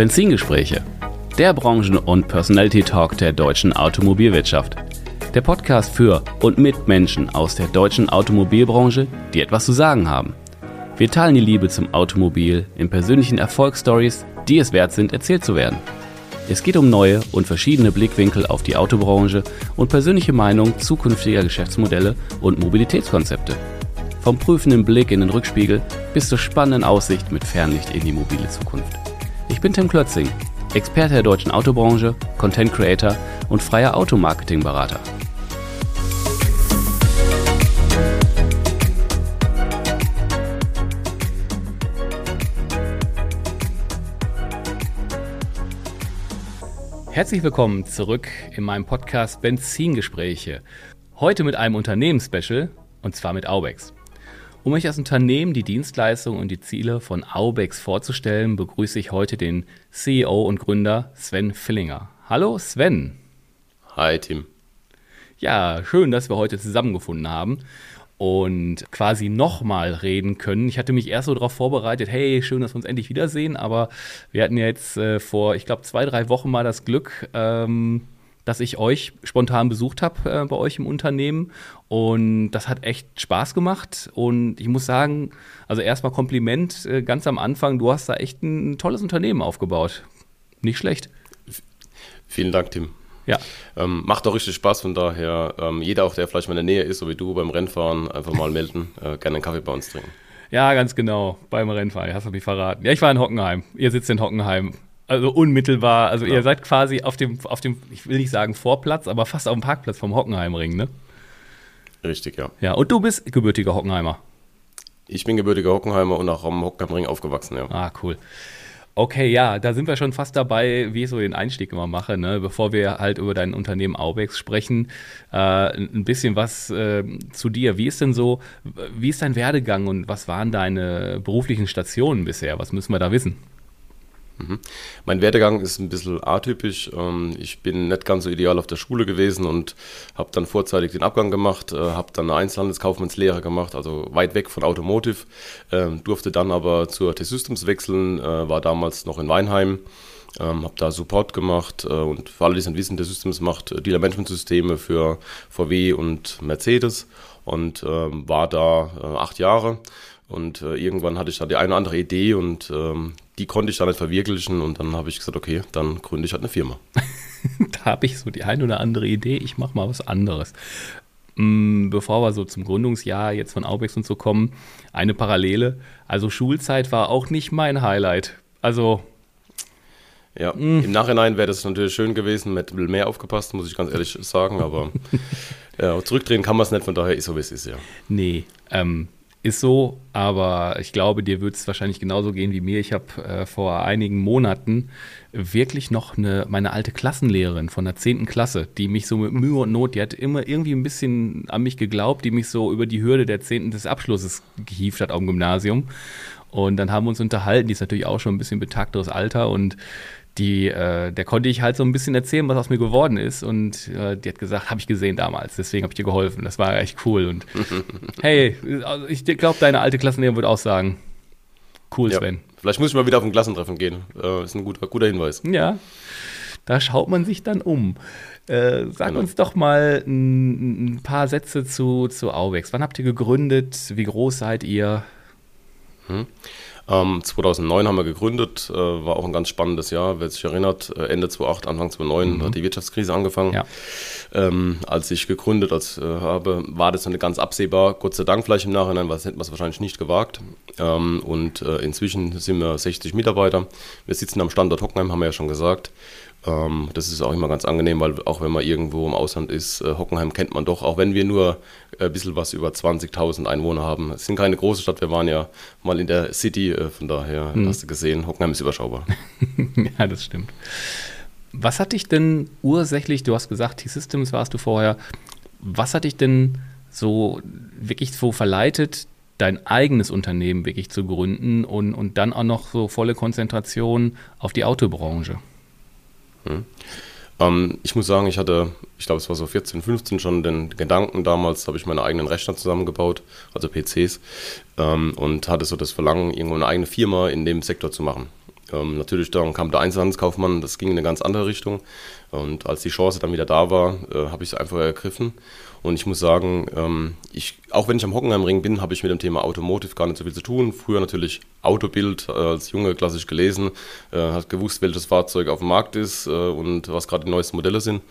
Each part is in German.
Benzingespräche. Der Branchen- und Personality Talk der deutschen Automobilwirtschaft. Der Podcast für und mit Menschen aus der deutschen Automobilbranche, die etwas zu sagen haben. Wir teilen die Liebe zum Automobil in persönlichen Erfolgsstories, die es wert sind, erzählt zu werden. Es geht um neue und verschiedene Blickwinkel auf die Autobranche und persönliche Meinung zukünftiger Geschäftsmodelle und Mobilitätskonzepte. Vom prüfenden Blick in den Rückspiegel bis zur spannenden Aussicht mit Fernlicht in die mobile Zukunft. Ich bin Tim Klötzing, Experte der deutschen Autobranche, Content Creator und freier Automarketing-Berater. Herzlich willkommen zurück in meinem Podcast Benzingespräche. Heute mit einem Unternehmensspecial und zwar mit Aubex. Um euch als Unternehmen die Dienstleistungen und die Ziele von Aubex vorzustellen, begrüße ich heute den CEO und Gründer Sven Fillinger. Hallo Sven. Hi Tim. Ja, schön, dass wir heute zusammengefunden haben und quasi nochmal reden können. Ich hatte mich erst so darauf vorbereitet, hey, schön, dass wir uns endlich wiedersehen, aber wir hatten ja jetzt äh, vor, ich glaube, zwei, drei Wochen mal das Glück, ähm, dass ich euch spontan besucht habe äh, bei euch im Unternehmen. Und das hat echt Spaß gemacht. Und ich muss sagen, also erstmal Kompliment äh, ganz am Anfang, du hast da echt ein, ein tolles Unternehmen aufgebaut. Nicht schlecht. Vielen Dank, Tim. Ja. Ähm, macht auch richtig Spaß, von daher ähm, jeder auch, der vielleicht mal in der Nähe ist, so wie du beim Rennfahren, einfach mal melden, äh, gerne einen Kaffee bei uns trinken. Ja, ganz genau, beim Rennfahren, hast du mich verraten. Ja, ich war in Hockenheim, ihr sitzt in Hockenheim also unmittelbar. Also ja. ihr seid quasi auf dem, auf dem, ich will nicht sagen Vorplatz, aber fast auf dem Parkplatz vom Hockenheimring, ne? Richtig, ja. Ja, und du bist gebürtiger Hockenheimer. Ich bin gebürtiger Hockenheimer und auch am Hockenheimring aufgewachsen, ja. Ah, cool. Okay, ja, da sind wir schon fast dabei, wie ich so den Einstieg immer mache, ne? bevor wir halt über dein Unternehmen Aubex sprechen. Äh, ein bisschen was äh, zu dir. Wie ist denn so, wie ist dein Werdegang und was waren deine beruflichen Stationen bisher? Was müssen wir da wissen? Mhm. Mein Werdegang ist ein bisschen atypisch. Ähm, ich bin nicht ganz so ideal auf der Schule gewesen und habe dann vorzeitig den Abgang gemacht, äh, habe dann eine Einzelhandelskaufmannslehre gemacht, also weit weg von Automotive, ähm, durfte dann aber zur T-Systems wechseln, äh, war damals noch in Weinheim. Ähm, habe da Support gemacht äh, und für alle, die es nicht wissen, T-Systems macht Dealer-Management-Systeme für VW und Mercedes und war da acht Jahre und irgendwann hatte ich da die eine oder andere Idee und die konnte ich dann nicht verwirklichen und dann habe ich gesagt, okay, dann gründe ich halt eine Firma. da habe ich so die eine oder andere Idee, ich mache mal was anderes. Mm, bevor wir so zum Gründungsjahr jetzt von Aubex und so kommen, eine Parallele. Also Schulzeit war auch nicht mein Highlight. Also ja, mm. im Nachhinein wäre das natürlich schön gewesen, mit ein bisschen mehr aufgepasst, muss ich ganz ehrlich sagen, aber ja, zurückdrehen kann man es nicht, von daher ist so, wie es ist, ja. Nee, ähm, ist so, aber ich glaube, dir wird es wahrscheinlich genauso gehen wie mir. Ich habe äh, vor einigen Monaten wirklich noch eine, meine alte Klassenlehrerin von der 10. Klasse, die mich so mit Mühe und Not, die hat immer irgendwie ein bisschen an mich geglaubt, die mich so über die Hürde der 10. des Abschlusses gehievt hat am Gymnasium. Und dann haben wir uns unterhalten, die ist natürlich auch schon ein bisschen betagteres Alter und die, äh, der konnte ich halt so ein bisschen erzählen, was aus mir geworden ist. Und äh, die hat gesagt, habe ich gesehen damals, deswegen habe ich dir geholfen. Das war echt cool. Und hey, also ich glaube, deine alte Klassenlehrerin würde auch sagen, cool, Sven. Ja, vielleicht muss ich mal wieder auf ein Klassentreffen gehen. Äh, ist ein guter, guter Hinweis. Ja, da schaut man sich dann um. Äh, sag genau. uns doch mal ein, ein, paar Sätze zu, zu Aubex. Wann habt ihr gegründet? Wie groß seid ihr? Hm. Ähm, 2009 haben wir gegründet, äh, war auch ein ganz spannendes Jahr. Wer sich erinnert, äh, Ende 2008, Anfang 2009 mhm. hat die Wirtschaftskrise angefangen. Ja. Ähm, als ich gegründet als, äh, habe, war das dann ganz absehbar. Gott sei Dank vielleicht im Nachhinein, was hätten wir es wahrscheinlich nicht gewagt. Ähm, und äh, inzwischen sind wir 60 Mitarbeiter. Wir sitzen am Standort Hockenheim, haben wir ja schon gesagt. Ähm, das ist auch immer ganz angenehm, weil auch wenn man irgendwo im Ausland ist, äh, Hockenheim kennt man doch, auch wenn wir nur äh, ein bisschen was über 20.000 Einwohner haben. Es sind keine große Stadt, wir waren ja mal in der City, äh, von daher hm. hast du gesehen, Hockenheim ist überschaubar. ja, das stimmt. Was hat dich denn ursächlich, du hast gesagt, T-Systems warst du vorher, was hat dich denn so wirklich so verleitet, dein eigenes Unternehmen wirklich zu gründen und, und dann auch noch so volle Konzentration auf die Autobranche? Hm. Ähm, ich muss sagen, ich hatte, ich glaube, es war so 14, 15 schon den Gedanken damals, habe ich meine eigenen Rechner zusammengebaut, also PCs, ähm, und hatte so das Verlangen, irgendwo eine eigene Firma in dem Sektor zu machen. Ähm, natürlich dann kam der Einzelhandelskaufmann, das ging in eine ganz andere Richtung. Und als die Chance dann wieder da war, äh, habe ich es einfach ergriffen. Und ich muss sagen, ähm, ich, auch wenn ich am Hockenheimring bin, habe ich mit dem Thema Automotive gar nicht so viel zu tun. Früher natürlich Autobild äh, als Junge klassisch gelesen, äh, hat gewusst, welches Fahrzeug auf dem Markt ist äh, und was gerade die neuesten Modelle sind.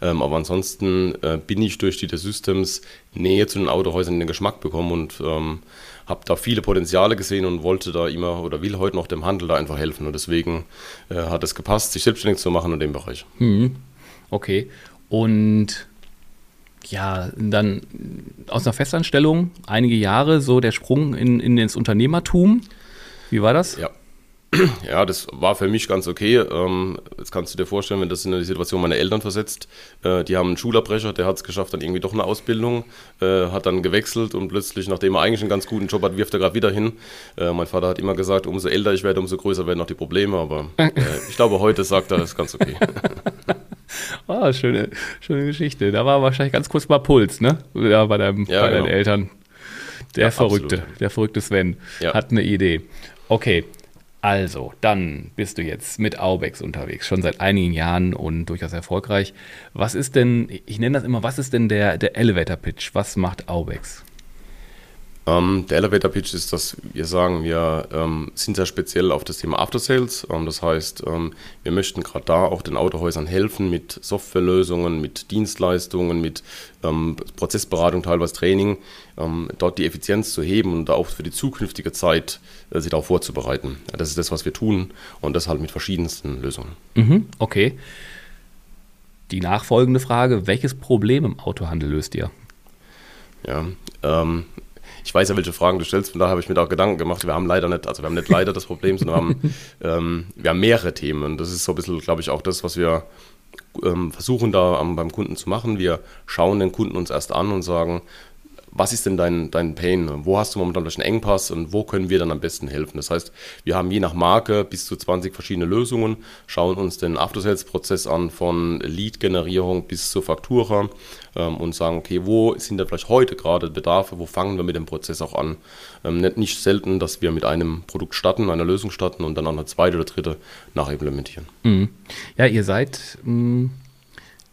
Ähm, aber ansonsten äh, bin ich durch die Systems Nähe zu den Autohäusern in den Geschmack bekommen und ähm, habe da viele Potenziale gesehen und wollte da immer oder will heute noch dem Handel da einfach helfen. Und deswegen äh, hat es gepasst, sich selbstständig zu machen in dem Bereich. Hm. Okay. Und ja, dann aus einer Festanstellung einige Jahre so der Sprung in, in ins Unternehmertum. Wie war das? Ja. Ja, das war für mich ganz okay. Ähm, jetzt kannst du dir vorstellen, wenn das in die Situation meiner Eltern versetzt. Äh, die haben einen Schulabbrecher, der hat es geschafft, dann irgendwie doch eine Ausbildung, äh, hat dann gewechselt und plötzlich, nachdem er eigentlich einen ganz guten Job hat, wirft er gerade wieder hin. Äh, mein Vater hat immer gesagt, umso älter ich werde, umso größer werden auch die Probleme. Aber ich glaube, heute sagt er, ist ganz okay. oh, schöne, schöne Geschichte. Da war wahrscheinlich ganz kurz mal Puls, ne? Ja, bei, deinem, ja, bei genau. deinen Eltern. Der ja, Verrückte, absolut. der verrückte Sven ja. hat eine Idee. Okay, also, dann bist du jetzt mit Aubex unterwegs, schon seit einigen Jahren und durchaus erfolgreich. Was ist denn, ich nenne das immer, was ist denn der, der Elevator Pitch? Was macht Aubex? Ähm, der Elevator Pitch ist, dass wir sagen, wir ähm, sind sehr speziell auf das Thema After Sales. Ähm, das heißt, ähm, wir möchten gerade da auch den Autohäusern helfen mit Softwarelösungen, mit Dienstleistungen, mit ähm, Prozessberatung, teilweise Training, ähm, dort die Effizienz zu heben und auch für die zukünftige Zeit äh, sich darauf vorzubereiten. Ja, das ist das, was wir tun und das halt mit verschiedensten Lösungen. Mhm, okay. Die nachfolgende Frage: Welches Problem im Autohandel löst ihr? Ja, ähm, ich weiß ja, welche Fragen du stellst, von daher habe ich mir da auch Gedanken gemacht. Wir haben leider nicht, also wir haben nicht leider das Problem, sondern wir haben, ähm, wir haben mehrere Themen. Und das ist so ein bisschen, glaube ich, auch das, was wir ähm, versuchen da am, beim Kunden zu machen. Wir schauen den Kunden uns erst an und sagen, was ist denn dein, dein Pain? Wo hast du momentan welchen Engpass und wo können wir dann am besten helfen? Das heißt, wir haben je nach Marke bis zu 20 verschiedene Lösungen, schauen uns den After-Sales-Prozess an von Lead-Generierung bis zur Faktura ähm, und sagen, okay, wo sind da vielleicht heute gerade Bedarfe, wo fangen wir mit dem Prozess auch an? Ähm, nicht, nicht selten, dass wir mit einem Produkt starten, einer Lösung starten und dann auch eine zweite oder dritte nachimplementieren. Mhm. Ja, ihr seid mh mm,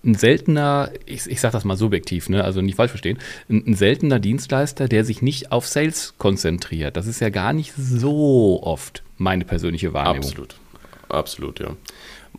ein seltener, ich, ich sage das mal subjektiv, ne, also nicht falsch verstehen, ein, ein, seltener Dienstleister, der sich nicht auf Sales konzentriert. Das ist ja gar nicht so oft meine persönliche Wahrnehmung. Absolut, absolut, ja.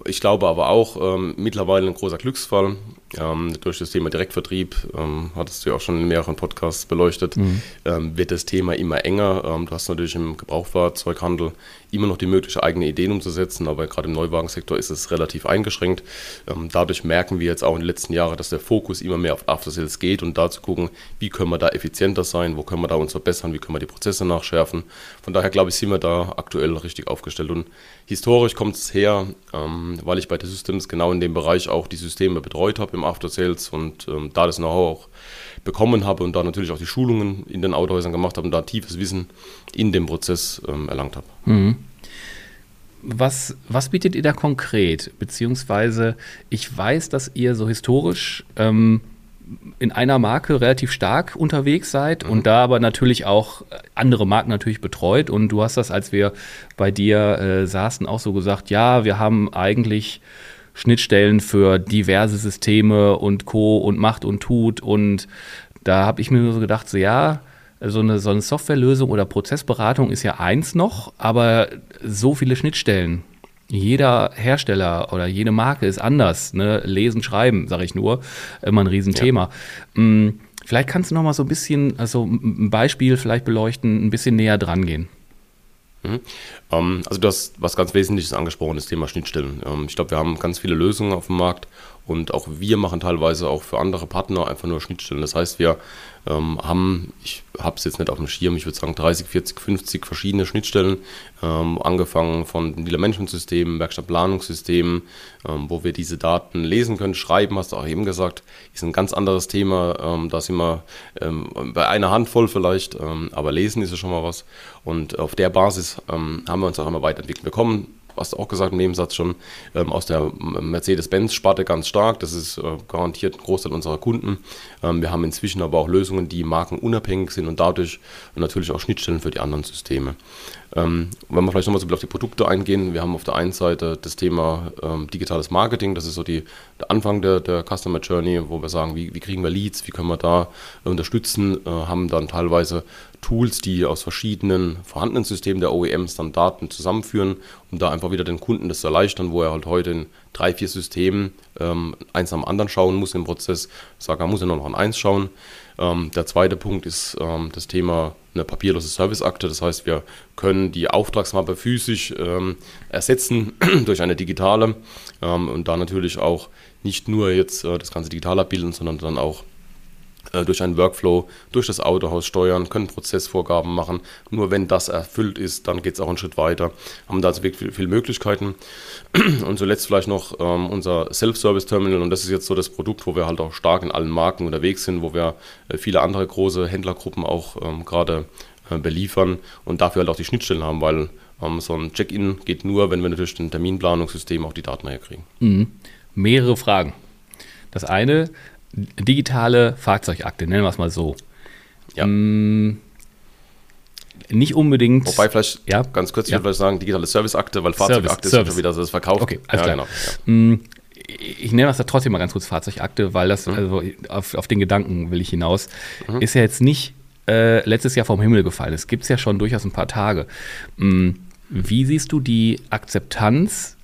Ich glaube aber auch ähm, mittlerweile ein großer Glücksfall. Ähm, durch das Thema Direktvertrieb, ähm, hattest du ja auch schon in mehreren Podcasts beleuchtet, mhm. Ähm, wird das Thema immer enger. Ähm, du hast natürlich im Gebrauchfahrzeughandel immer noch die Möglichkeit, eigene Ideen umzusetzen, aber gerade im Neuwagensektor ist es relativ eingeschränkt. Ähm, dadurch merken wir jetzt auch in den letzten Jahren, dass der Fokus immer mehr auf After Sales geht und da zu gucken, wie können wir da effizienter sein, wo können wir da uns verbessern, wie können wir die Prozesse nachschärfen. Von daher glaube ich, sind wir da aktuell richtig aufgestellt. Und historisch kommt es her, weil ich bei der Systems genau in dem Bereich auch die Systeme betreut habe im After Sales und ähm, da das Know-how auch bekommen habe und da natürlich auch die Schulungen in den Autohäusern gemacht habe und da tiefes Wissen in dem Prozess ähm, erlangt habe. Mhm. Was, was bietet ihr da konkret? Beziehungsweise, ich weiß, dass ihr so historisch ähm, in einer Marke relativ stark unterwegs seid mhm. und da aber natürlich auch andere Marken natürlich betreut. Und du hast das, als wir bei dir äh, saßen, auch so gesagt, ja, wir haben eigentlich Schnittstellen für diverse Systeme und Co. und macht und tut. Und da habe ich mir nur so gedacht, so ja, so eine, so eine Softwarelösung oder Prozessberatung ist ja eins noch, aber so viele Schnittstellen. Jeder Hersteller oder jede Marke ist anders. Ne? Lesen, schreiben, sage ich nur, immer ein Riesenthema. Ja. Mm, vielleicht kannst du noch mal so ein bisschen, also ein Beispiel vielleicht beleuchten, ein bisschen näher dran gehen. Mhm. Also du hast was ganz Wesentliches angesprochen, das Thema Schnittstellen. Ähm, ich glaube, wir haben ganz viele Lösungen auf dem Markt und auch wir machen teilweise auch für andere Partner einfach nur Schnittstellen. Das heißt, wir ähm, haben, ich habe es jetzt nicht auf dem Schirm, ich würde sagen 30, 40, 50 verschiedene Schnittstellen, ähm, angefangen von Dealer-Management-Systemen, Werkstattplanungssystemen, ähm, wo wir diese Daten lesen können, schreiben, hast du auch eben gesagt, ist ein ganz anderes Thema, ähm, da sind wir ähm, bei einer Handvoll vielleicht, ähm, aber lesen ist ja schon mal was und auf der Basis haben wir uns auch immer weiterentwickelt. Wir kommen hast du auch gesagt im Nebensatz schon, ähm, aus der Mercedes-Benz-Sparte ganz stark. Das ist äh, garantiert ein Großteil unserer Kunden. Ähm, wir haben inzwischen aber auch Lösungen, die markenunabhängig sind und dadurch natürlich auch Schnittstellen für die anderen Systeme. Ähm, wenn wir vielleicht nochmal so auf die Produkte eingehen, wir haben auf der einen Seite das Thema ähm, digitales Marketing, das ist so die, der Anfang der, der Customer Journey, wo wir sagen, wie, wie kriegen wir Leads, wie können wir da unterstützen, äh, haben dann teilweise Tools, die aus verschiedenen vorhandenen Systemen der OEMs dann Daten zusammenführen, um da einfach wieder den Kunden das zu erleichtern, wo er halt heute in drei, vier Systemen ähm, eins am anderen schauen muss im Prozess, sagt, er muss er nur noch an eins schauen. Ähm, der zweite Punkt ist ähm, das Thema eine papierlose Serviceakte. Das heißt, wir können die Auftragsmappe physisch ähm, ersetzen durch eine digitale ähm, und da natürlich auch nicht nur jetzt äh, das Ganze digital abbilden, sondern dann auch durch einen Workflow, durch das Autohaus steuern, können Prozessvorgaben machen. Nur wenn das erfüllt ist, dann geht es auch einen Schritt weiter. Haben da also wirklich viele Möglichkeiten. Und zuletzt vielleicht noch ähm, unser Self-Service-Terminal. Und das ist jetzt so das Produkt, wo wir halt auch stark in allen Marken unterwegs sind, wo wir äh, viele andere große Händlergruppen auch ähm, gerade äh, beliefern und dafür halt auch die Schnittstellen haben, weil ähm, so ein Check-in geht nur, wenn wir natürlich den Terminplanungssystem auch die Daten herkriegen. Mhm. Mehrere Fragen. Das eine, digitale Fahrzeugakte, nennen wir es mal so. Ja. Mm, nicht unbedingt. Wobei vielleicht, ja, ganz kurz, ich ja. würde vielleicht sagen, digitale Serviceakte, weil Fahrzeugakte Service. ist schon wieder so das Verkauf. Okay, alles ja, klar. Genau. Mm, ich nenne das da trotzdem mal ganz kurz Fahrzeugakte, weil das, mhm. also auf, auf den Gedanken will ich hinaus, mhm. ist ja jetzt nicht äh, letztes Jahr vom Himmel gefallen. Es gibt es ja schon durchaus ein paar Tage. Mm, wie siehst du die Akzeptanz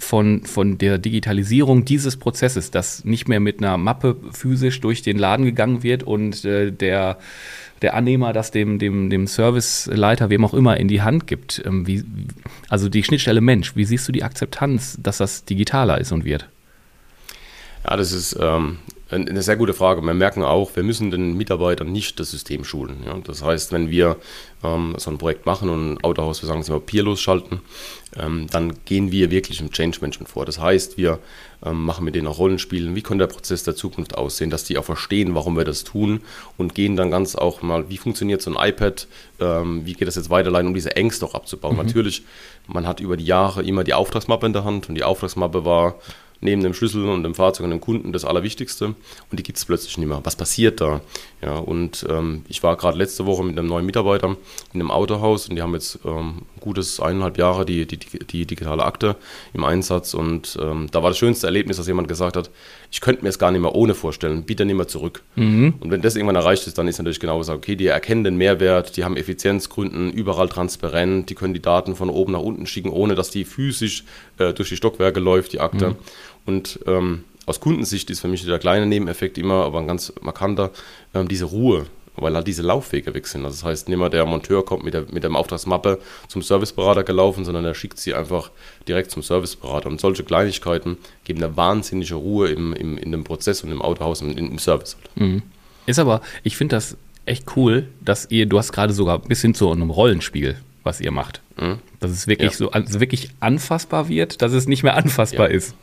von, von der Digitalisierung dieses Prozesses, dass nicht mehr mit einer Mappe physisch durch den Laden gegangen wird und äh, der, der Annehmer das dem, dem, dem Serviceleiter, wem auch immer, in die Hand gibt. Ähm, wie, also die Schnittstelle Mensch, wie siehst du die Akzeptanz, dass das digitaler ist und wird? Ja, das ist ähm, eine sehr gute Frage. Wir merken auch, wir müssen den Mitarbeitern nicht das System schulen. Ja? Das heißt, wenn wir ähm, so ein Projekt machen und ein Autohaus, wir sagen es immer, papierlos schalten, dann gehen wir wirklich im Change Management vor. Das heißt, wir ähm, machen mit denen auch Rollenspielen, wie könnte der Prozess der Zukunft aussehen, dass die auch verstehen, warum wir das tun und gehen dann ganz auch mal, wie funktioniert so ein iPad, ähm, wie geht das jetzt weiterleiten, um diese Ängste auch abzubauen. Mhm. Natürlich, man hat über die Jahre immer die Auftragsmappe in der Hand und die Auftragsmappe war neben dem Schlüssel und dem Fahrzeug und dem Kunden das Allerwichtigste und die gibt es plötzlich nicht mehr. Was passiert da? Ja, und ähm, ich war gerade letzte Woche mit einem neuen Mitarbeiter in einem Autohaus und die haben jetzt ähm, gutes eineinhalb Jahre die, die, die digitale Akte im Einsatz und ähm, da war das schönste Erlebnis, dass jemand gesagt hat, ich könnte mir es gar nicht mehr ohne vorstellen, bitte nicht mehr zurück. Mhm. Und wenn das irgendwann erreicht ist, dann ist natürlich genau so, okay, die erkennen den Mehrwert, die haben Effizienzgründen, überall transparent, die können die Daten von oben nach unten schicken, ohne dass die physisch äh, durch die Stockwerke läuft, die Akte. Mhm. Und ähm, aus Kundensicht ist für mich der kleine Nebeneffekt immer, aber ein ganz markanter, ähm, diese Ruhe, weil halt diese Laufwege weg sind. Also das heißt, nicht mehr der Monteur kommt mit der, mit der Auftragsmappe zum Serviceberater gelaufen, sondern er schickt sie einfach direkt zum Serviceberater. Und solche Kleinigkeiten geben eine wahnsinnige Ruhe im, im, in dem Prozess und im Autohaus und im Service. Halt. Mhm. Ist aber, ich finde das echt cool, dass ihr, du hast gerade sogar bis hin zu einem Rollenspiel, was ihr macht. Mhm. Dass es wirklich ja. so also wirklich anfassbar wird, dass es nicht mehr anfassbar ja. ist.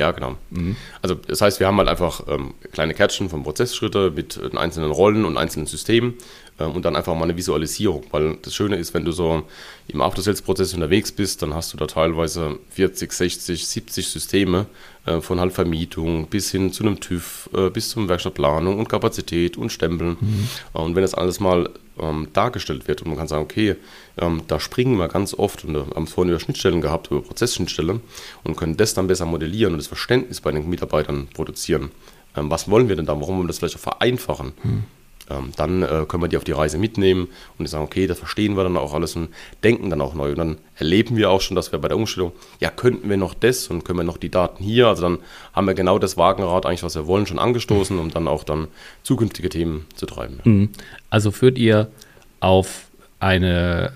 Ja, genau. Mhm. Also das heißt, wir haben halt einfach ähm, kleine Kärtchen von Prozessschritte mit äh, einzelnen Rollen und einzelnen Systemen ähm, und dann einfach mal eine Visualisierung. Weil das Schöne ist, wenn du so im After-Sales-Prozess unterwegs bist, dann hast du da teilweise 40, 60, 70 Systeme äh, von halt Vermietung bis hin zu einem TÜV, äh, bis zum Werkstattplanung und Kapazität und Stempeln. Mhm. Und wenn das alles mal ähm, dargestellt wird und man kann sagen, okay, ähm, da springen wir ganz oft und äh, haben es vorhin über Schnittstellen gehabt, über Prozessschnittstellen und können das dann besser modellieren und das Verständnis bei den Mitarbeitern produzieren. Ähm, was wollen wir denn da? Warum wollen wir das vielleicht auch vereinfachen? Mhm. Ähm, dann äh, können wir die auf die Reise mitnehmen und sagen, okay, das verstehen wir dann auch alles und denken dann auch neu. Und dann erleben wir auch schon, dass wir bei der Umstellung, ja, könnten wir noch das und können wir noch die Daten hier. Also dann haben wir genau das Wagenrad eigentlich, was wir wollen, schon angestoßen, um dann auch dann zukünftige Themen zu treiben. Mhm. Also führt ihr auf eine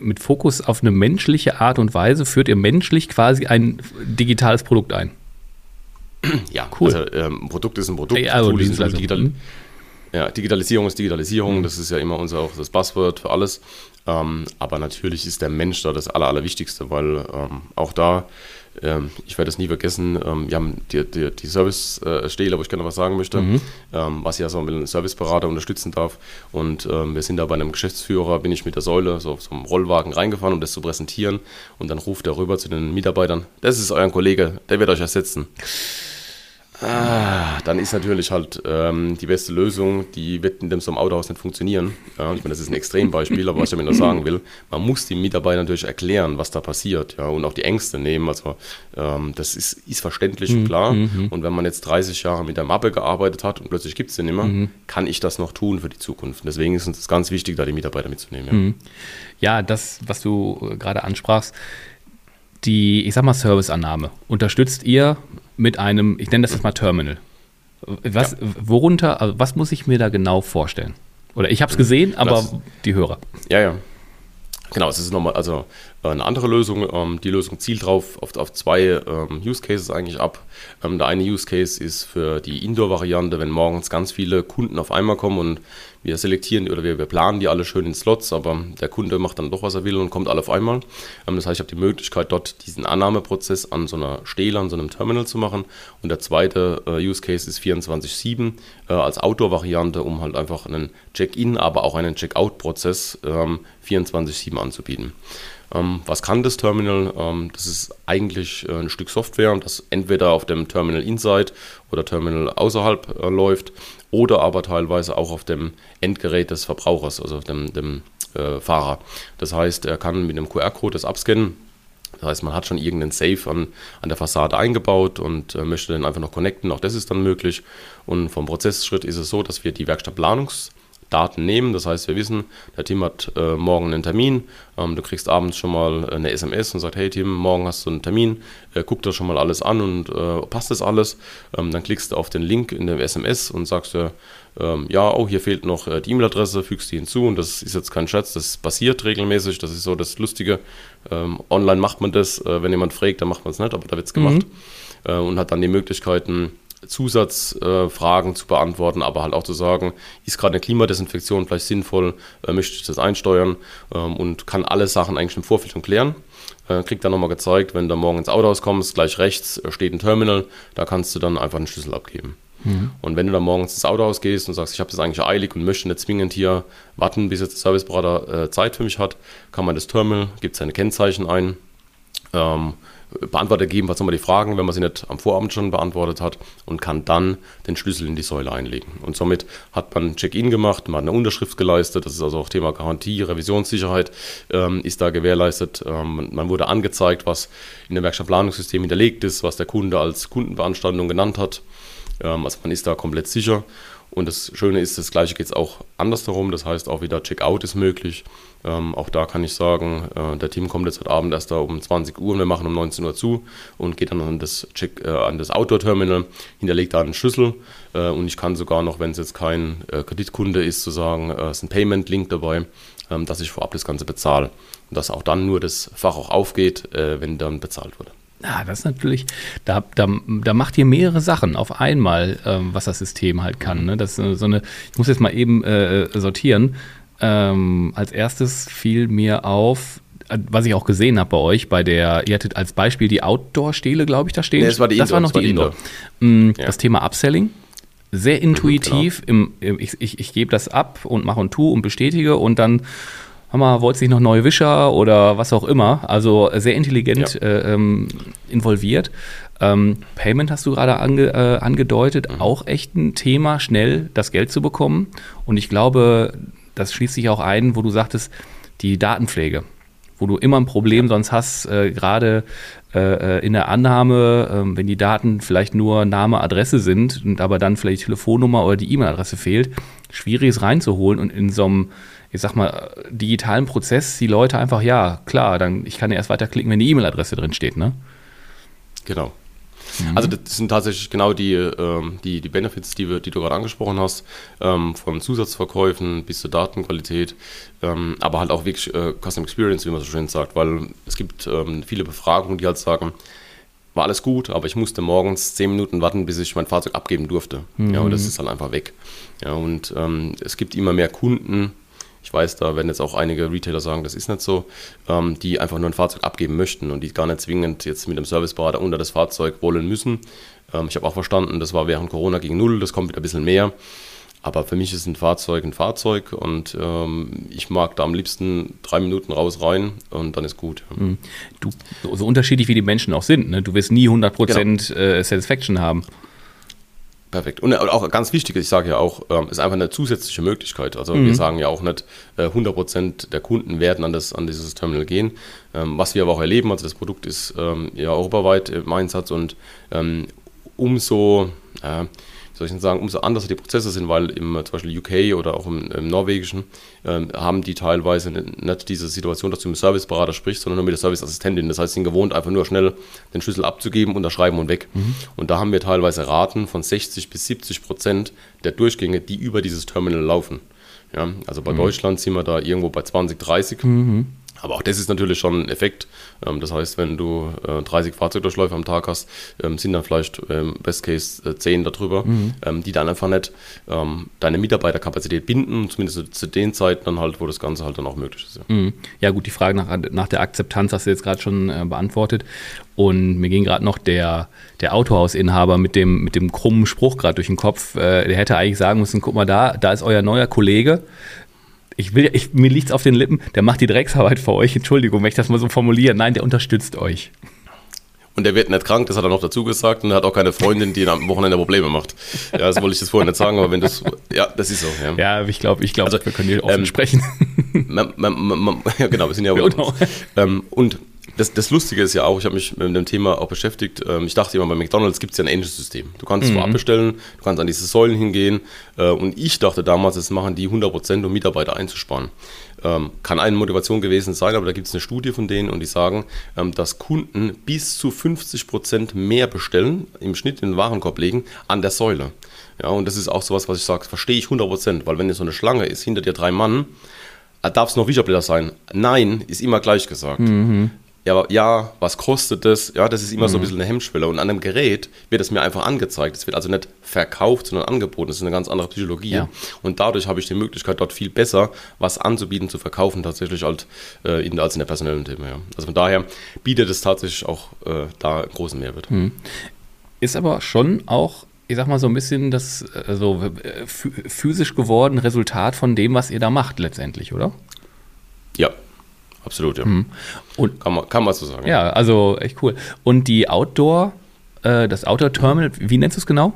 mit Fokus auf eine menschliche Art und Weise, führt ihr menschlich quasi ein digitales Produkt ein? Ja, cool. Also ähm, Produkt ist ein Produkt, ja, also Tool ist ein digital, mhm. Ja, Digitalisierung ist Digitalisierung, mhm. das ist ja immer unser auch das Buzzword für alles. Ähm, aber natürlich ist der Mensch da das Aller, Allerwichtigste, weil ähm, auch da ähm, ich werde es nie vergessen, ähm, wir haben die, die, die Service-Stele, wo ich gerne was sagen möchte, mhm. ähm, was ja so einen Serviceberater unterstützen darf. Und ähm, wir sind da bei einem Geschäftsführer, bin ich mit der Säule so auf so einem Rollwagen reingefahren, um das zu präsentieren. Und dann ruft er rüber zu den Mitarbeitern, das ist euer Kollege, der wird euch ersetzen. Ah, dann ist natürlich halt ähm, die beste Lösung, die wird in dem so einem Autohaus nicht funktionieren. Ja, ich meine, das ist ein Extrembeispiel, aber was ich damit nur sagen will, man muss den Mitarbeitern natürlich erklären, was da passiert ja, und auch die Ängste nehmen. Also ähm, das ist, ist verständlich und mhm, klar. Mhm. Und wenn man jetzt 30 Jahre mit der Mappe gearbeitet hat und plötzlich gibt es den nicht mehr, mhm. kann ich das noch tun für die Zukunft. Und deswegen ist uns ganz wichtig, da die Mitarbeiter mitzunehmen. Ja, mhm. ja das, was du gerade ansprachst, die, ich sag mal, Serviceannahme. Unterstützt ihr mit einem, ich nenne das jetzt mal Terminal. Was, ja. worunter, also was muss ich mir da genau vorstellen? Oder ich habe es gesehen, aber das, die Hörer. Ja, ja. Genau, es ist nochmal also äh, eine andere Lösung. Ähm, die Lösung zielt drauf auf, auf zwei ähm, Use Cases eigentlich ab. Ähm, der eine Use Case ist für die Indoor-Variante, wenn morgens ganz viele Kunden auf einmal kommen und wir selektieren oder wir, wir, planen die alle schön in Slots, aber der Kunde macht dann doch, was er will und kommt alle auf einmal. Ähm, das heißt, ich habe die Möglichkeit, dort diesen Annahmeprozess an so einer Stele, an so einem Terminal zu machen. Und der zweite äh, Use Case ist 24-7 äh, als Outdoor-Variante, um halt einfach einen Check-in, aber auch einen Check-out-Prozess ähm, 24-7 anzubieten. Ähm, was kann das Terminal? Ähm, das ist eigentlich äh, ein Stück Software, das entweder auf dem Terminal Inside oder Terminal außerhalb läuft oder aber teilweise auch auf dem Endgerät des Verbrauchers, also auf dem, dem äh, Fahrer. Das heißt, er kann mit einem QR-Code das abscannen. Das heißt, man hat schon irgendeinen Safe an, an der Fassade eingebaut und äh, möchte den einfach noch connecten. Auch das ist dann möglich. Und vom Prozessschritt ist es so, dass wir die Werkstattplanungs- Daten nehmen. Das heißt, wir wissen, der Tim hat äh, morgen einen Termin. Ähm, du kriegst abends schon mal eine SMS und sagt, hey Tim, morgen hast du einen Termin. Äh, guck dir schon mal alles an und äh, passt das alles. Ähm, dann klickst du auf den Link in der SMS und sagst dir, ähm, ja, oh, hier fehlt noch äh, die E-Mail-Adresse, fügst die hinzu und das ist jetzt kein Schatz, das passiert regelmäßig. Das ist so das Lustige. Ähm, online macht man das, äh, wenn jemand fragt, dann macht man es nicht, aber da wird es gemacht. Mhm. Äh, und hat dann die Möglichkeiten, Zusatzfragen äh, zu beantworten, aber halt auch zu sagen, ist gerade eine Klimadesinfektion vielleicht sinnvoll, äh, möchte ich das einsteuern ähm, und kann alle Sachen eigentlich im Vorfeld schon klären. Äh, kriegt dann nochmal gezeigt, wenn du morgen ins Autohaus kommst, gleich rechts äh, steht ein Terminal, da kannst du dann einfach einen Schlüssel abgeben. Mhm. Und wenn du dann morgens ins Autohaus gehst und sagst, ich habe das eigentlich eilig und möchte nicht zwingend hier warten, bis jetzt der Serviceberater äh, Zeit für mich hat, kann man das Terminal, gibt seine Kennzeichen ein, ähm, Beantworter geben, was nochmal die Fragen, wenn man sie nicht am Vorabend schon beantwortet hat und kann dann den Schlüssel in die Säule einlegen. Und somit hat man Check-in gemacht, man hat eine Unterschrift geleistet, das ist also auch Thema Garantie, Revisionssicherheit ähm, ist da gewährleistet. Ähm, man wurde angezeigt, was in dem Werkstattplanungssystem hinterlegt ist, was der Kunde als Kundenbeanstandung genannt hat. Ähm, also man ist da komplett sicher. Und das Schöne ist, das gleiche geht es auch andersherum. Das heißt, auch wieder Checkout ist möglich. Ähm, auch da kann ich sagen, äh, der Team kommt jetzt heute Abend erst da um 20 Uhr und wir machen um 19 Uhr zu und geht dann an das, äh, das Outdoor-Terminal, hinterlegt da einen Schlüssel äh, und ich kann sogar noch, wenn es jetzt kein äh, Kreditkunde ist, zu sagen, äh, ist ein Payment-Link dabei, ähm, dass ich vorab das Ganze bezahle. Und dass auch dann nur das Fach auch aufgeht, äh, wenn dann bezahlt wurde. Ja, das ist natürlich, da, da, da macht ihr mehrere Sachen auf einmal, ähm, was das System halt kann. Ne? Das so eine, ich muss jetzt mal eben äh, sortieren. Ähm, als erstes fiel mir auf, was ich auch gesehen habe bei euch, bei der, ihr hattet als Beispiel die Outdoor-Stele, glaube ich, da stehen. Nee, das war die Indoor. Das war noch das die Indoor. Indoor. Mm, ja. Das Thema Upselling. Sehr intuitiv. Mhm, genau. im, ich ich, ich gebe das ab und mache und tue und bestätige und dann Hammer, wollt sich noch neue Wischer oder was auch immer. Also sehr intelligent ja. äh, ähm, involviert. Ähm, Payment hast du gerade ange, äh, angedeutet, mhm. auch echt ein Thema, schnell das Geld zu bekommen. Und ich glaube, das schließt sich auch ein, wo du sagtest, die Datenpflege, wo du immer ein Problem ja. sonst hast, äh, gerade äh, in der Annahme, äh, wenn die Daten vielleicht nur Name, Adresse sind und aber dann vielleicht Telefonnummer oder die E-Mail-Adresse fehlt, schwierig ist reinzuholen und in so einem ich sag mal, digitalen Prozess die Leute einfach, ja, klar, dann ich kann ja erst weiterklicken, wenn die E-Mail-Adresse drin steht, ne? Genau. Mhm. Also das sind tatsächlich genau die, ähm, die, die Benefits, die, wir, die du gerade angesprochen hast, ähm, von Zusatzverkäufen bis zur Datenqualität, ähm, aber halt auch wirklich äh, Custom Experience, wie man so schön sagt, weil es gibt viele Befragungen, die halt sagen, war alles gut, aber ich musste morgens zehn Minuten warten, bis ich mein Fahrzeug abgeben durfte. Mhm. Ja, und das ist dann einfach weg. Ja, und es gibt immer mehr Kunden, Ich weiß, da werden jetzt auch einige Retailer sagen, das ist nicht so, ähm, die einfach nur ein Fahrzeug abgeben möchten und die gar nicht zwingend jetzt mit dem Serviceberater unter das Fahrzeug wollen müssen. Ähm, ich habe auch verstanden, das war während Corona gegen Null, das kommt wieder ein bisschen mehr. Aber für mich ist ein Fahrzeug ein Fahrzeug und ähm, ich mag da am liebsten drei Minuten raus rein und dann ist gut. Mhm. Du, so unterschiedlich wie die Menschen auch sind, ne? du wirst nie 100% genau. Äh, Satisfaction haben. Perfekt. Und auch ganz wichtig, ich sage ja auch, ähm, ist einfach eine zusätzliche Möglichkeit. Also mhm. wir sagen ja auch nicht, 100% äh, der Kunden werden an, das, an dieses Terminal gehen. Ähm, was wir aber auch erleben, also das Produkt ist ähm, ja europaweit im Einsatz und umso äh, soll ich denn sagen, umso anders die Prozesse sind, weil im zum Beispiel UK oder auch im, im Norwegischen äh, haben die teilweise nicht diese Situation, dass du mit dem Serviceberater sprichst, sondern nur mit der Serviceassistentin. Das heißt, sie sind gewohnt, einfach nur schnell den Schlüssel abzugeben, unterschreiben und weg. Mhm. Und da haben wir teilweise Raten von 60 bis 70 Prozent der Durchgänge, die über dieses Terminal laufen. Ja, also bei mhm. Deutschland sind wir da irgendwo bei 20, 30. Mhm. Aber auch das ist natürlich schon ein Effekt. Ähm, das heißt, wenn du 30 äh, Fahrzeugdurchläufe am Tag hast, ähm, sind dann vielleicht ähm, Best Case 10 äh, darüber, mhm. die dann einfach nicht deine Mitarbeiterkapazität binden, zumindest zu den Zeiten dann halt, wo das Ganze halt dann auch möglich ist. Ja, mhm. ja gut, die Frage nach, nach der Akzeptanz hast du jetzt gerade schon äh, beantwortet. Und mir ging gerade noch der, der Autohausinhaber mit dem, mit dem krummen Spruch gerade durch den Kopf. der hätte eigentlich sagen müssen, guck mal da, da ist euer neuer Kollege ich will, ich, mir liegt's auf den Lippen, der macht die Drecksarbeit für euch. Entschuldigung, wenn ich das mal so formuliere. Nein, der unterstützt euch. Und der wird nicht krank, das hat er noch dazu gesagt. Und er hat auch keine Freundin, die am Wochenende Probleme macht. Ja, das wollte ich das vorher nicht sagen, aber wenn das, ja, das ist so. Ja, ja ich glaube, ich glaube, also, wir können hier offen ähm, sprechen. Man, man, man, ja, genau, wir sind ja. Genau. Ähm, und das, das Lustige ist ja auch, ich habe mich mit dem Thema auch beschäftigt. Ähm, ich dachte immer, bei McDonalds gibt es ja ein ähnliches System. Du kannst es mhm. vorab bestellen, du kannst an diese Säulen hingehen. Äh, und ich dachte damals, das machen die 100%, um Mitarbeiter einzusparen. Ähm, kann eine Motivation gewesen sein, aber da gibt es eine Studie von denen und die sagen, ähm, dass Kunden bis zu 50% mehr bestellen, im Schnitt in den Warenkorb legen, an der Säule. Ja, und das ist auch sowas, was ich sage, verstehe ich 100%, weil wenn es so eine Schlange ist, hinter dir drei Mann, äh, darf es noch Wischerblätter sein? Nein, ist immer gleich gesagt. Mhm ja, ja, was kostet das? Ja, das ist immer mhm. so ein mhm. bisschen eine Hemmschwelle. Und an einem Gerät wird es mir einfach angezeigt. Es wird also nicht verkauft, sondern angeboten. Das ist eine ganz andere Psychologie. Ja. Und dadurch habe ich die Möglichkeit, dort viel besser was anzubieten, zu verkaufen, tatsächlich halt, äh, in, als in der personellen Thema. Ja. Also von daher bietet es tatsächlich auch äh, da einen großen Mehrwert. Mhm. Ist aber schon auch ich sag mal so ein bisschen das also physisch geworden Resultat von dem, was ihr da macht letztendlich, oder? Ja, Absolut, ja. Mhm. Und, kann, man, kann man so sagen. Ja, also echt cool. Und die Outdoor, äh, das Outdoor-Terminal, wie nennst du es genau?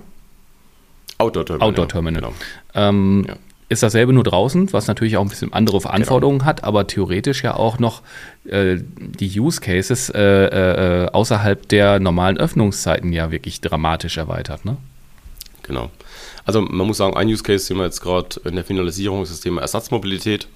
Outdoor-Terminal. Outdoor-Terminal. Ja. Ähm, ja. Ist dasselbe nur draußen, was natürlich auch ein bisschen andere Anforderungen genau. hat, aber theoretisch ja auch noch äh, die Use Cases äh, äh, außerhalb der normalen Öffnungszeiten ja wirklich dramatisch erweitert, ne? Genau. Also man muss sagen, ein Use Case sind wir jetzt gerade in der Finalisierung, ist das Thema Ersatzmobilität.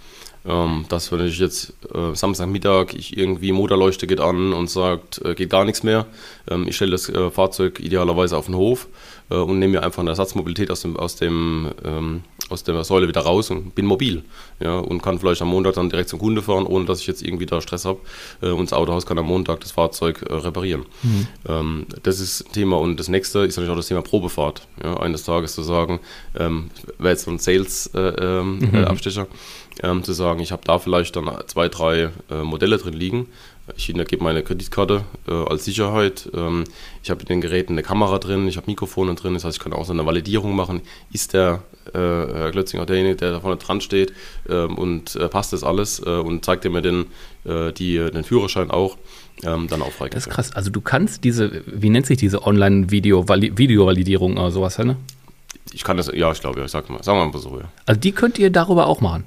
Ähm, dass wenn ich jetzt äh, Samstagmittag, ich irgendwie Motorleuchte geht an und sagt, äh, geht gar nichts mehr. Ähm, ich stelle das äh, Fahrzeug idealerweise auf den Hof äh, und nehme mir einfach eine Ersatzmobilität aus, dem, aus, dem, ähm, aus der Säule wieder raus und bin mobil. Ja, und kann vielleicht am Montag dann direkt zum Kunde fahren, ohne dass ich jetzt irgendwie da Stress habe. Äh, und das Autohaus kann am Montag das Fahrzeug äh, reparieren. Mhm. Ähm, das ist ein Thema. Und das nächste ist natürlich auch das Thema Probefahrt. Ja, eines Tages zu sagen, ähm, wäre jetzt so ein Sales-Abstecher. Mhm ähm, zu sagen, ich habe da vielleicht dann zwei, drei äh, Modelle drin liegen. Ich gebe meine Kreditkarte äh, als Sicherheit. Ähm, ich habe in den Geräten eine Kamera drin, ich habe Mikrofone drin, das heißt, ich kann auch so eine Validierung machen. Ist der äh, Herr Glötzinger derjenige, der da vorne dran steht ähm, und äh, passt das alles äh, und zeigt mir den, äh, die, den Führerschein auch. Ähm, dann auch freigeben. Das ist krass. Also du kannst diese, wie nennt sich diese Online-Video-Validierung oder sowas, ne? Ich kann das, ja, ich glaube, ja, ich sag mal, sagen wir mal so, ja. Also die könnt ihr darüber auch machen?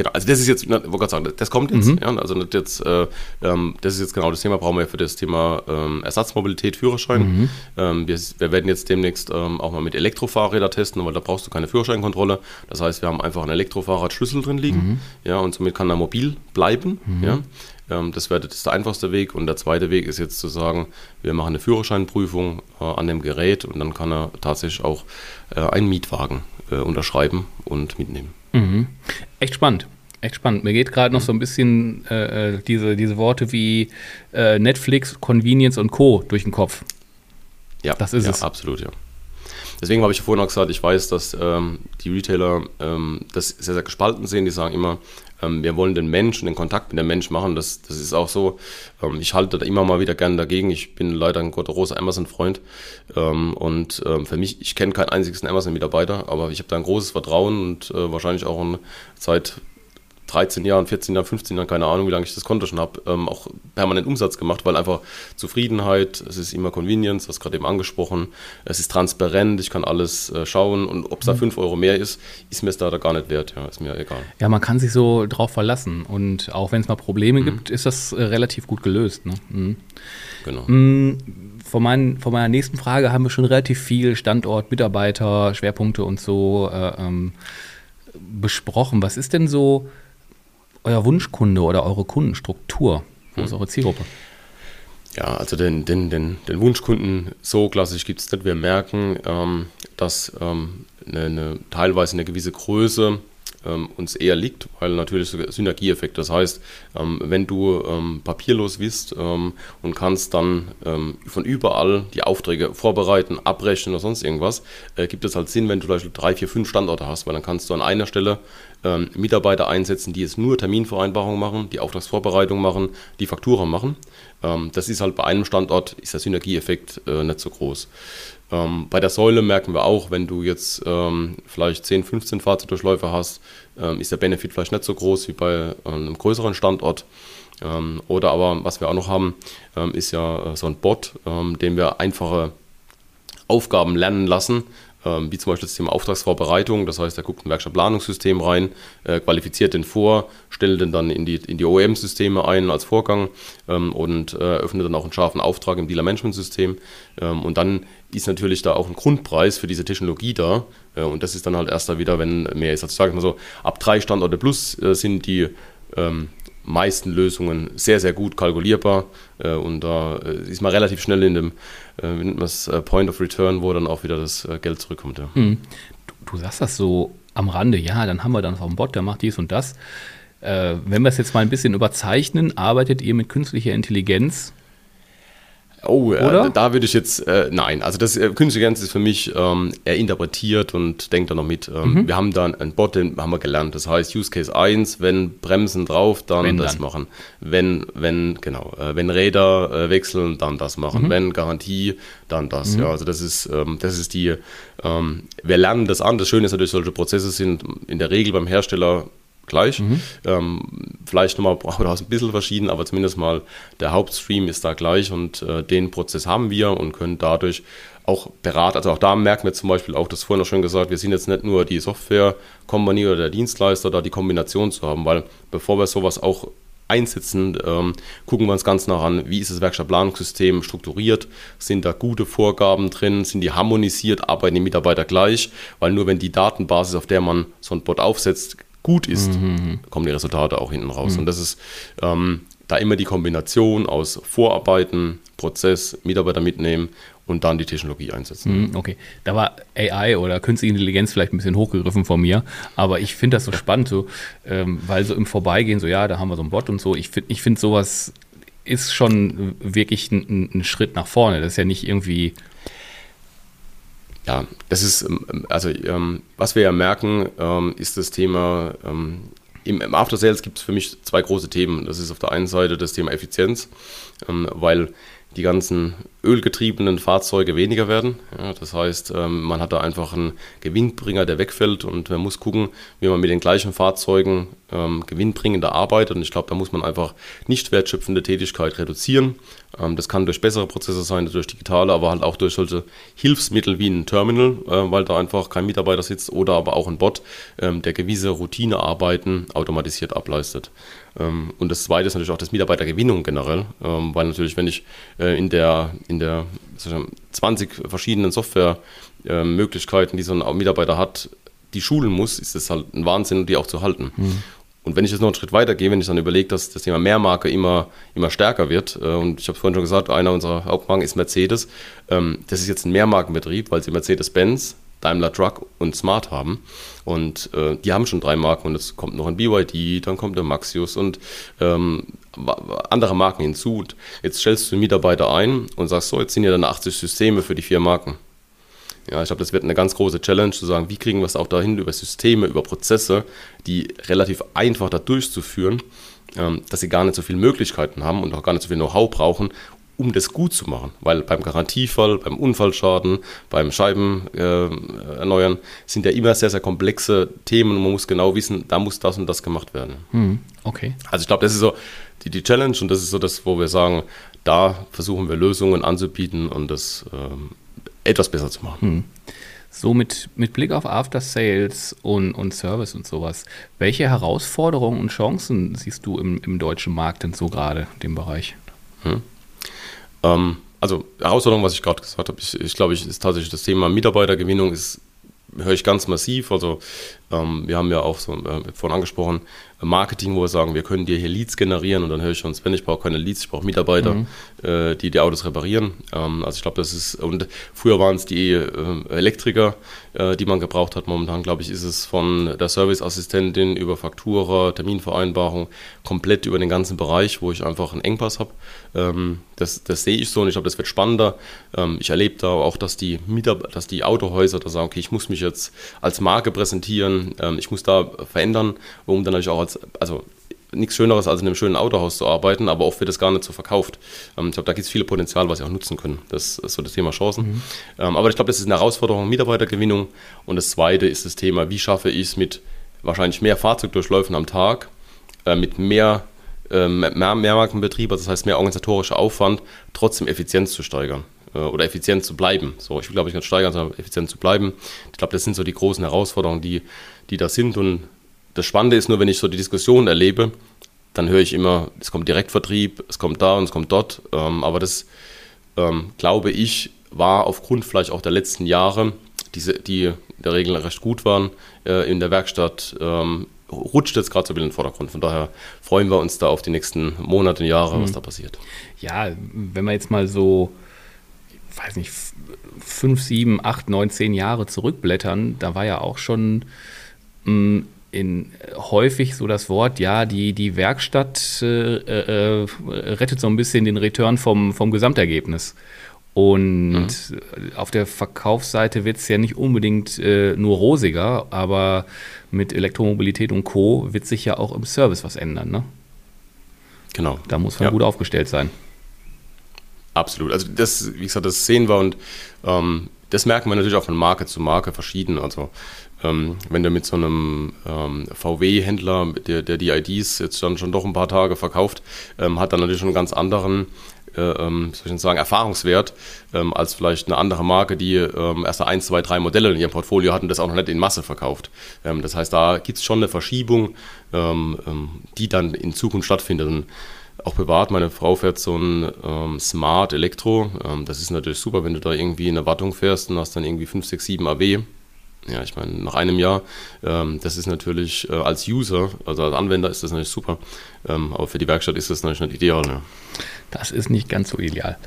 Genau, also das ist jetzt, ich wollte gerade sagen, das kommt jetzt. Mhm. Ja, also jetzt, äh, ähm, das ist jetzt genau das Thema, brauchen wir für das Thema ähm, Ersatzmobilität, Führerschein. Mhm. Ähm, wir, wir, werden jetzt demnächst ähm, auch mal mit Elektrofahrrädern testen, weil da brauchst du keine Führerscheinkontrolle. Das heißt, wir haben einfach einen Elektrofahrradschlüssel drin liegen, mhm. ja, und somit kann er mobil bleiben. Mhm. Ja. Ähm, das wäre das der einfachste Weg. Und der zweite Weg ist jetzt zu sagen, wir machen eine Führerscheinprüfung äh, an dem Gerät und dann kann er tatsächlich auch äh, einen Mietwagen äh, unterschreiben und mitnehmen. Echt spannend. Echt spannend. Mir geht gerade noch so ein bisschen äh, äh, diese, diese Worte wie äh, Netflix, Convenience und Co. durch den Kopf. Ja, das ist ja, es. Absolut, ja. Deswegen habe ich vorhin auch gesagt, ich weiß, dass ähm, die Retailer ähm, das sehr, sehr gespalten sehen. Die sagen immer, ähm, wir wollen den Menschen, den Kontakt mit dem Mensch machen. Das, das ist auch so. Ähm, ich halte da immer mal wieder gerne dagegen. Ich bin leider ein großer Amazon-Freund. Ähm, und ähm, für mich, ich kenne keinen einzigen Amazon-Mitarbeiter, aber ich habe da ein großes Vertrauen und äh, wahrscheinlich auch ein, seit 13 Jahren, 14 Jahren, 15 Jahren, keine Ahnung, wie lange ich das Konto schon habe, ähm, auch permanent Umsatz gemacht, weil einfach Zufriedenheit, es ist immer Convenience, das gerade eben angesprochen, es ist transparent, ich kann alles äh, schauen und ob es da 5 mhm. Euro mehr ist, ist mir es da gar nicht wert, ja, ist mir egal. Ja, man kann sich so drauf verlassen und auch wenn es mal Probleme mhm. gibt, ist das äh, relativ gut gelöst. Ne? Mhm. Genau. Mhm. Von, mein, von, meiner nächsten Frage haben wir schon relativ viel Standort, Mitarbeiter, Schwerpunkte und so äh, ähm, besprochen. Was ist denn so euer Wunschkunde oder eure Kundenstruktur? Wo ist hm. eure Zielgruppe? Ja, also den, den, den, den Wunschkunden so klassisch gibt es nicht. Wir merken, ähm, dass ähm, eine, eine, teilweise eine gewisse Größe ähm, uns eher liegt, weil natürlich Synergieeffekt. Das heißt, ähm, wenn du ähm, papierlos bist ähm, und kannst dann ähm, von überall die Aufträge vorbereiten, abrechnen oder sonst irgendwas, äh, gibt es halt Sinn, wenn du vielleicht drei, vier, fünf Standorte hast, weil dann kannst du an einer Stelle ähm, Mitarbeiter einsetzen, die jetzt nur Terminvereinbarungen machen, die Auftragsvorbereitung machen, die Faktura machen. das ist halt bei einem Standort, ist der Synergieeffekt äh, nicht so groß. Ähm, bei der Säule merken wir auch, wenn du jetzt ähm, vielleicht 10, 15 Fahrzeugdurchläufe hast, ähm, ist der Benefit vielleicht nicht so groß wie bei äh, einem größeren Standort. Ähm, oder aber, was wir auch noch haben, ähm, ist ja äh, so ein Bot, ähm, den wir einfache Aufgaben lernen lassen, ähm, wie zum Beispiel das Thema Auftragsvorbereitung. Das heißt, er guckt ein Werkstattplanungssystem rein, äh, qualifiziert den vor, stellt den dann in die, in die OEM-Systeme ein als Vorgang ähm, und äh, öffnet dann auch einen scharfen Auftrag im Dealer-Management-System. Ähm, und dann ist natürlich da auch ein Grundpreis für diese Technologie da. Äh, und das ist dann halt erst da wieder, wenn mehr ist. Also sagen wir so, ab drei Standorte plus äh, sind die ähm, meisten Lösungen sehr, sehr gut kalkulierbar äh, und da äh, ist man relativ schnell in dem äh, das äh, Point of Return, wo dann auch wieder das äh, Geld zurückkommt. Ja. Mhm. Du, du, sagst das so am Rande, ja, dann haben wir dann noch einen Bot, der macht dies und das. Äh, wenn wir es jetzt mal ein bisschen überzeichnen, arbeitet ihr mit künstlicher Intelligenz Oh, äh, da würde ich jetzt, äh, nein, also das äh, Künstliche Intelligenz ist für mich, ähm, er interpretiert und denkt da noch mit. Ähm, mhm. Wir haben da einen Bot, den haben wir gelernt. Das heißt, Use Case 1, wenn Bremsen drauf, dann wenn das dann. machen. Wenn, wenn, genau, äh, wenn Räder äh, wechseln, dann das machen. Mhm. Wenn Garantie, dann das. Mhm. Ja, also das ist, ähm, das ist die, ähm, wir lernen das an. Das Schöne ist natürlich, solche Prozesse sind in der Regel beim Hersteller gleich. Mhm. Ähm, vielleicht nochmal oder ein bisschen verschieden, aber zumindest mal der Hauptstream ist da gleich und äh, den Prozess haben wir und können dadurch auch beraten. Also auch da merken wir zum Beispiel auch, das vorhin noch schon gesagt, wir sind jetzt nicht nur die Software-Kompanie oder der Dienstleister, da die Kombination zu haben, weil bevor wir sowas auch einsetzen, ähm, gucken wir uns ganz nach an, wie ist das Werkstattplanungssystem strukturiert, sind da gute Vorgaben drin, sind die harmonisiert, arbeiten die Mitarbeiter gleich, weil nur wenn die Datenbasis, auf der man so ein Bot aufsetzt, gut ist, mhm. kommen die Resultate auch hinten raus. Mhm. Und das ist ähm, da immer die Kombination aus Vorarbeiten, Prozess, Mitarbeiter mitnehmen und dann die Technologie einsetzen. Mhm, okay, da war AI oder künstliche Intelligenz vielleicht ein bisschen hochgegriffen von mir, aber ich finde das so spannend, so, ähm, weil so im Vorbeigehen, so ja, da haben wir so einen Bot und so, ich finde ich find sowas ist schon wirklich ein, ein Schritt nach vorne. Das ist ja nicht irgendwie ja, das ist, ähm, also ähm, was wir ja merken, ähm, ist das Thema, ähm, im, im After Sales gibt es für mich zwei große Themen. Das ist auf der einen Seite das Thema Effizienz, ähm, weil die ganzen ölgetriebenen Fahrzeuge weniger werden. Ja, das heißt, ähm, man hat da einfach einen Gewinnbringer, der wegfällt und man muss gucken, wie man mit den gleichen Fahrzeugen ähm, gewinnbringender arbeitet. Und ich glaube, da muss man einfach nicht wertschöpfende Tätigkeit reduzieren. Ähm, das kann durch bessere Prozesse sein, durch digitale, aber halt auch durch solche Hilfsmittel wie ein Terminal, äh, weil da einfach kein Mitarbeiter sitzt oder aber auch ein Bot, ähm, der gewisse Routinearbeiten automatisiert ableistet. Ähm, und das zweite ist natürlich auch das Mitarbeitergewinnung generell, weil natürlich, wenn ich äh, in der in der 20 verschiedenen Softwaremöglichkeiten, die so ein Mitarbeiter hat, die schulen muss, ist es halt ein Wahnsinn, die auch zu halten. Mhm. Und wenn ich jetzt noch einen Schritt weiter gehe, wenn ich dann überlege, dass das Thema Mehrmarke immer, immer stärker wird, äh, und ich habe es vorhin schon gesagt, einer unserer Hauptmarken ist Mercedes, ähm, das ist jetzt ein Mehrmarkenbetrieb, weil sie Mercedes-Benz, Daimler Truck und Smart haben. Und äh, die haben schon drei Marken und es kommt noch ein BYD, dann kommt der Maxius und ähm, andere Marken hinzu. Und jetzt stellst du Mitarbeiter ein und sagst so, jetzt sind ja dann 80 Systeme für die vier Marken. Ja, ich glaube, das wird eine ganz große Challenge, zu sagen, wie kriegen wir es auch dahin, über Systeme, über Prozesse, die relativ einfach da durchzuführen, ähm, dass sie gar nicht so viele Möglichkeiten haben und auch gar nicht so viel Know-how brauchen, um das gut zu machen. Weil beim Garantiefall, beim Unfallschaden, beim Scheiben äh, erneuern sind ja immer sehr, sehr komplexe Themen und man muss genau wissen, da muss das und das gemacht werden. Hm, okay. Also ich glaube, das ist so die, die Challenge und das ist so das, wo wir sagen, da versuchen wir Lösungen anzubieten und das ähm, etwas besser zu machen. Hm. So mit, mit Blick auf After Sales und, und Service und sowas, welche Herausforderungen und Chancen siehst du im, im deutschen Markt denn so gerade, in dem Bereich? Hm. Ähm, also Herausforderung, was ich gerade gesagt habe, ich, ich glaube, ich ist tatsächlich das Thema Mitarbeitergewinnung ist höre ich ganz massiv. Also ähm, wir haben ja auch so äh, vorhin angesprochen, Marketing, wo wir sagen, wir können dir hier Leads generieren und dann höre ich schon, Sven, ich brauche keine Leads, ich brauche Mitarbeiter, mhm. äh, die die Autos reparieren. Ähm, also ich glaube, das ist, und früher waren es die äh, Elektriker, äh, die man gebraucht hat. Momentan, glaube ich, ist es von der Serviceassistentin über Faktura, Terminvereinbarung, komplett über den ganzen Bereich, wo ich einfach einen Engpass habe. Ähm, das, das sehe ich so und ich glaube, das wird spannender. Ähm, ich erlebe da auch, dass die, Mitab dass die Autohäuser da sagen, okay, ich muss mich jetzt als Marke präsentieren, ähm, ich muss da verändern, um dann natürlich auch als als, also nichts Schöneres, als in einem schönen Autohaus zu arbeiten, aber oft wird das gar nicht so verkauft. Ähm, ich glaube, da gibt es viele Potenzial, was sie auch nutzen können. Das ist so das Thema Chancen. Mhm. Ähm, aber ich glaube, das ist eine Herausforderung, Mitarbeitergewinnung. Und das zweite ist das Thema, wie schaffe ich es mit wahrscheinlich mehr Fahrzeugdurchläufen am Tag, äh, mit mehr, äh, mehr Mehrmarkenbetrieb, also das heißt mehr organisatorischer Aufwand, trotzdem Effizienz zu steigern oder effizient zu bleiben. So, ich will, glaube ich, nicht steigern, sondern effizient zu bleiben. Ich glaube, das sind so die großen Herausforderungen, die, die da sind. Und das Spannende ist nur, wenn ich so die Diskussion erlebe, dann höre ich immer, es kommt Direktvertrieb, es kommt da und es kommt dort. Ähm, aber das, ähm, glaube ich, war aufgrund vielleicht auch der letzten Jahre, diese, die in der Regel recht gut waren, äh, in der Werkstatt, ähm, rutscht jetzt gerade so ein bisschen in den Vordergrund. Von daher freuen wir uns da auf die nächsten Monate und Jahre, mhm. was da passiert. Ja, wenn wir jetzt mal so, weiß nicht, fünf, sieben, acht, neun, zehn Jahre zurückblättern, da war ja auch schon mh, mm, in, häufig so das Wort, ja, die, die Werkstatt äh, äh, rettet so ein bisschen den Return vom, vom Gesamtergebnis. Und mhm. auf der Verkaufsseite wird es ja nicht unbedingt äh, nur rosiger, aber mit Elektromobilität und Co. wird sich ja auch im Service was ändern. Ne? Genau. Da muss man ja. gut aufgestellt sein. Absolut. Also das, wie gesagt, das sehen wir und ähm, das merken wir natürlich auch von Marke zu Marke verschieden. Also ähm, wenn du mit so einem ähm, VW-Händler, der, der, die IDs jetzt dann schon doch ein paar Tage verkauft, ähm, hat dann natürlich schon einen ganz anderen äh, ähm, soll ich sagen, Erfahrungswert ähm, als vielleicht eine andere Marke, die ähm, erst ein, zwei, drei Modelle in ihrem Portfolio hat und das auch noch nicht in Masse verkauft. Ähm, das heißt, da gibt es schon eine Verschiebung, ähm, ähm, die dann in Zukunft stattfindet. Und auch privat, meine Frau fährt so ein Smart Elektro. das ist natürlich super, wenn du da irgendwie in eine Wartung fährst und hast dann irgendwie 5, 6, 7 AW ja, ich meine, nach einem Jahr, ähm, das ist natürlich äh, als User, also als Anwender ist das natürlich super, ähm, aber für die Werkstatt ist das natürlich nicht ideal. Ja. Das ist nicht ganz so ideal.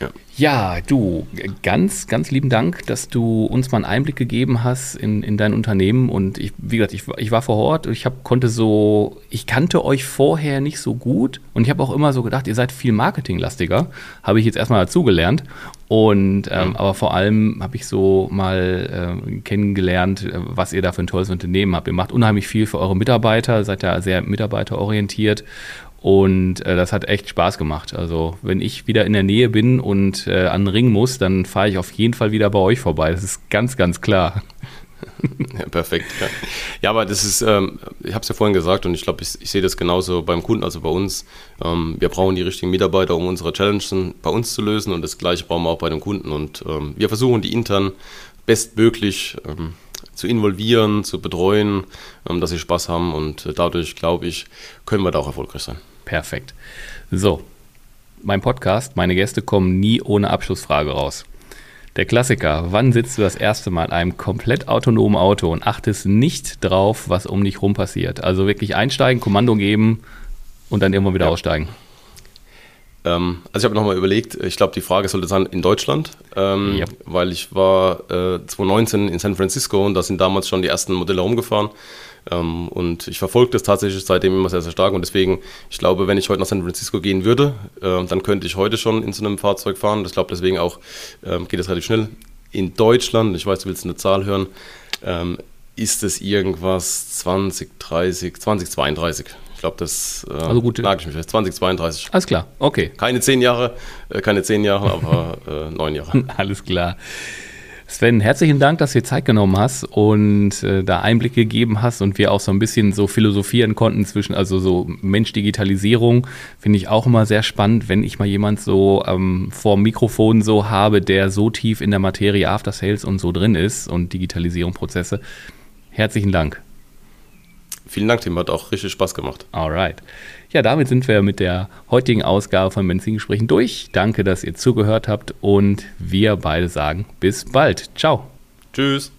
Ja. ja, du, ganz, ganz lieben Dank, dass du uns mal einen Einblick gegeben hast in, in dein Unternehmen. Und ich, wie gesagt, ich, ich war vor Ort und ich hab, konnte so, ich kannte euch vorher nicht so gut und ich habe auch immer so gedacht, ihr seid viel marketinglastiger. Habe ich jetzt erstmal dazugelernt. Und ähm, mhm. aber vor allem habe ich so mal äh, kennengelernt, was ihr da für ein tolles Unternehmen habt. Ihr macht unheimlich viel für eure Mitarbeiter, seid ja sehr mitarbeiterorientiert und äh, das hat echt Spaß gemacht. Also wenn ich wieder in der Nähe bin und äh, an den Ring muss, dann fahre ich auf jeden Fall wieder bei euch vorbei. Das ist ganz, ganz klar. Ja, perfekt. Ja. aber das ist, ähm, ich habe es ja vorhin gesagt und ich glaube, ich, ich sehe das genauso beim Kunden, also bei uns. Ähm, wir brauchen die richtigen Mitarbeiter, um unsere Challenges bei uns zu lösen und das gleiche brauchen wir auch bei den Kunden. Und ähm, wir versuchen die intern bestmöglich ähm, zu involvieren, zu betreuen, ähm, dass sie Spaß haben und äh, dadurch, glaube ich, können wir da auch erfolgreich sein. Perfekt. So, mein Podcast, meine Gäste kommen nie ohne Abschlussfrage raus. Der Klassiker, wann sitzt du das erste Mal in einem komplett autonomen Auto und achtest nicht drauf, was um dich rum passiert? Also wirklich einsteigen, Kommando geben und dann irgendwann wieder ja. aussteigen. Ähm, also ich habe nochmal überlegt, ich glaube, die Frage sollte sein in Deutschland, ähm, ja. weil ich war äh, 2019 in San Francisco und da sind damals schon die ersten Modelle rumgefahren. Ähm, und ich verfolge das tatsächlich seitdem immer sehr, sehr stark. Und deswegen, ich glaube, wenn ich heute nach San Francisco gehen würde, äh, dann könnte ich heute schon in so einem Fahrzeug fahren. Ich glaube, deswegen auch ähm, geht es relativ schnell. in Deutschland, ich weiß, du willst eine Zahl hören, ähm, ist es irgendwas 2030, 2032. Ich glaube, das äh, also gut. nagel ich mich fest. 2032. Alles klar, okay. Keine zehn Jahre, äh, keine zehn Jahre, aber äh, neun Jahre. Alles klar. Sven, herzlichen Dank, dass du dir Zeit genommen hast und äh, da Einblicke gegeben hast und wir auch so ein bisschen so philosophieren konnten zwischen, also so Mensch-Digitalisierung, finde ich auch immer sehr spannend, wenn ich mal jemand so ähm, vor Mikrofon so habe, der so tief in der Materie After Sales und so drin ist und Digitalisierung, Prozesse. Herzlichen Dank. Vielen Dank, Tim. Hat auch richtig Spaß gemacht. Alright. Ja, damit sind wir mit der heutigen Ausgabe von Benzingesprächen durch. Danke, dass ihr zugehört habt und wir beide sagen bis bald. Ciao. Tschüss.